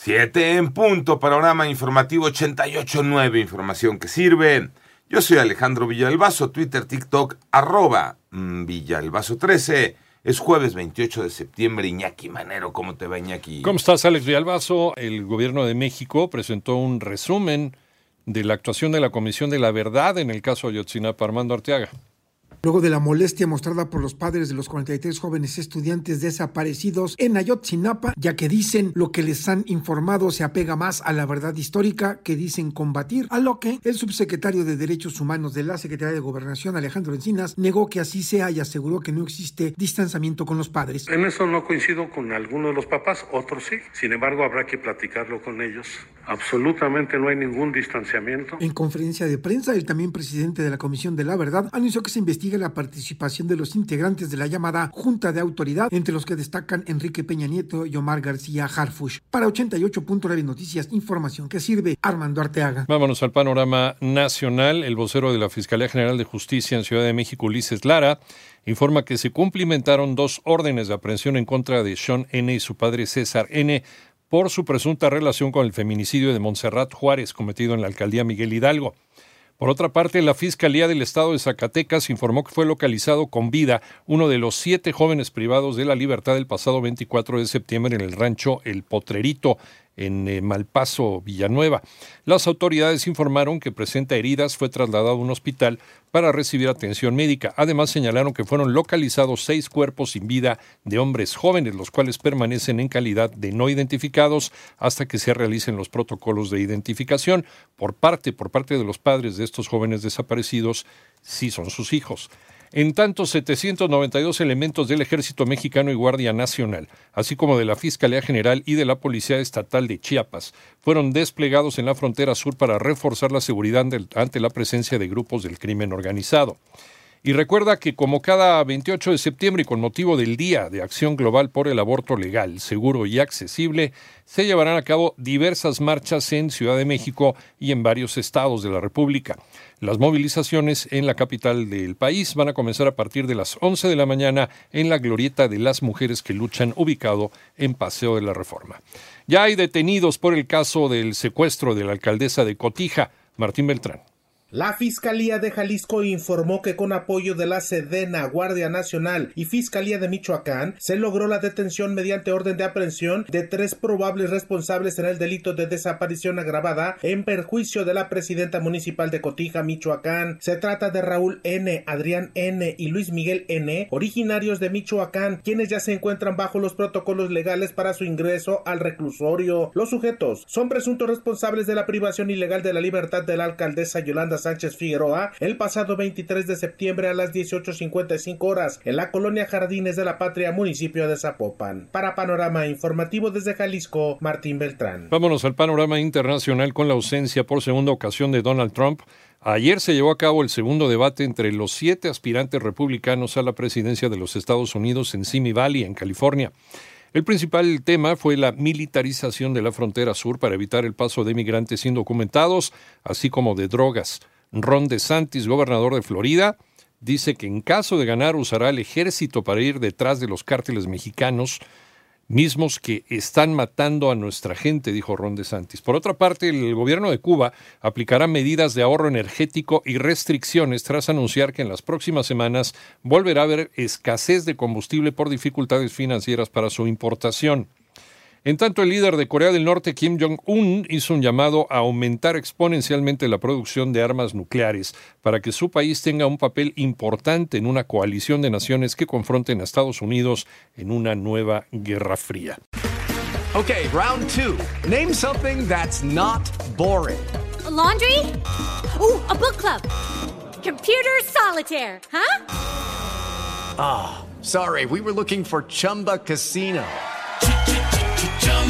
7 en punto. Panorama informativo 88.9. Información que sirve. Yo soy Alejandro Villalbazo. Twitter, TikTok, arroba mm, Villalbazo 13. Es jueves 28 de septiembre. Iñaki Manero, ¿cómo te va, Iñaki? ¿Cómo estás, Alex Villalbazo? El gobierno de México presentó un resumen de la actuación de la Comisión de la Verdad en el caso Ayotzinapa. Armando Arteaga. Luego de la molestia mostrada por los padres de los 43 jóvenes estudiantes desaparecidos en Ayotzinapa, ya que dicen lo que les han informado se apega más a la verdad histórica que dicen combatir, a lo que el subsecretario de Derechos Humanos de la Secretaría de Gobernación, Alejandro Encinas, negó que así sea y aseguró que no existe distanciamiento con los padres. En eso no coincido con algunos de los papás, otros sí. Sin embargo, habrá que platicarlo con ellos. Absolutamente no hay ningún distanciamiento. En conferencia de prensa, el también presidente de la Comisión de la Verdad anunció que se investiga la participación de los integrantes de la llamada Junta de Autoridad, entre los que destacan Enrique Peña Nieto y Omar García Harfush. Para 88.9 Noticias, información que sirve Armando Arteaga. Vámonos al panorama nacional. El vocero de la Fiscalía General de Justicia en Ciudad de México, Ulises Lara, informa que se cumplimentaron dos órdenes de aprehensión en contra de Sean N. y su padre César N. por su presunta relación con el feminicidio de Montserrat Juárez cometido en la alcaldía Miguel Hidalgo. Por otra parte, la Fiscalía del Estado de Zacatecas informó que fue localizado con vida uno de los siete jóvenes privados de la libertad el pasado 24 de septiembre en el rancho El Potrerito, en eh, Malpaso, Villanueva. Las autoridades informaron que presenta heridas, fue trasladado a un hospital para recibir atención médica. Además señalaron que fueron localizados seis cuerpos sin vida de hombres jóvenes, los cuales permanecen en calidad de no identificados hasta que se realicen los protocolos de identificación por parte, por parte de los padres de estos jóvenes desaparecidos, si son sus hijos. En tanto, 792 elementos del Ejército Mexicano y Guardia Nacional, así como de la Fiscalía General y de la Policía Estatal de Chiapas, fueron desplegados en la frontera sur para reforzar la seguridad ante la presencia de grupos del crimen organizado. Y recuerda que como cada 28 de septiembre y con motivo del Día de Acción Global por el Aborto Legal, Seguro y Accesible, se llevarán a cabo diversas marchas en Ciudad de México y en varios estados de la República. Las movilizaciones en la capital del país van a comenzar a partir de las 11 de la mañana en la Glorieta de las Mujeres que Luchan, ubicado en Paseo de la Reforma. Ya hay detenidos por el caso del secuestro de la alcaldesa de Cotija, Martín Beltrán. La Fiscalía de Jalisco informó que con apoyo de la Sedena, Guardia Nacional y Fiscalía de Michoacán se logró la detención mediante orden de aprehensión de tres probables responsables en el delito de desaparición agravada en perjuicio de la presidenta municipal de Cotija, Michoacán. Se trata de Raúl N., Adrián N. y Luis Miguel N., originarios de Michoacán, quienes ya se encuentran bajo los protocolos legales para su ingreso al reclusorio. Los sujetos son presuntos responsables de la privación ilegal de la libertad de la alcaldesa Yolanda Sánchez Figueroa el pasado 23 de septiembre a las 18.55 horas en la colonia Jardines de la Patria, municipio de Zapopan. Para Panorama Informativo desde Jalisco, Martín Beltrán. Vámonos al panorama internacional con la ausencia por segunda ocasión de Donald Trump. Ayer se llevó a cabo el segundo debate entre los siete aspirantes republicanos a la presidencia de los Estados Unidos en Simi Valley, en California. El principal tema fue la militarización de la frontera sur para evitar el paso de migrantes indocumentados, así como de drogas. Ron DeSantis, gobernador de Florida, dice que en caso de ganar usará el ejército para ir detrás de los cárteles mexicanos mismos que están matando a nuestra gente, dijo Ron DeSantis. Por otra parte, el gobierno de Cuba aplicará medidas de ahorro energético y restricciones tras anunciar que en las próximas semanas volverá a haber escasez de combustible por dificultades financieras para su importación. En tanto, el líder de Corea del Norte, Kim Jong-un, hizo un llamado a aumentar exponencialmente la producción de armas nucleares para que su país tenga un papel importante en una coalición de naciones que confronten a Estados Unidos en una nueva guerra fría. Okay, round two. Name something that's not boring. A laundry? Ooh, a book club. Computer solitaire, huh? Ah, oh, sorry, we were looking for Chumba Casino.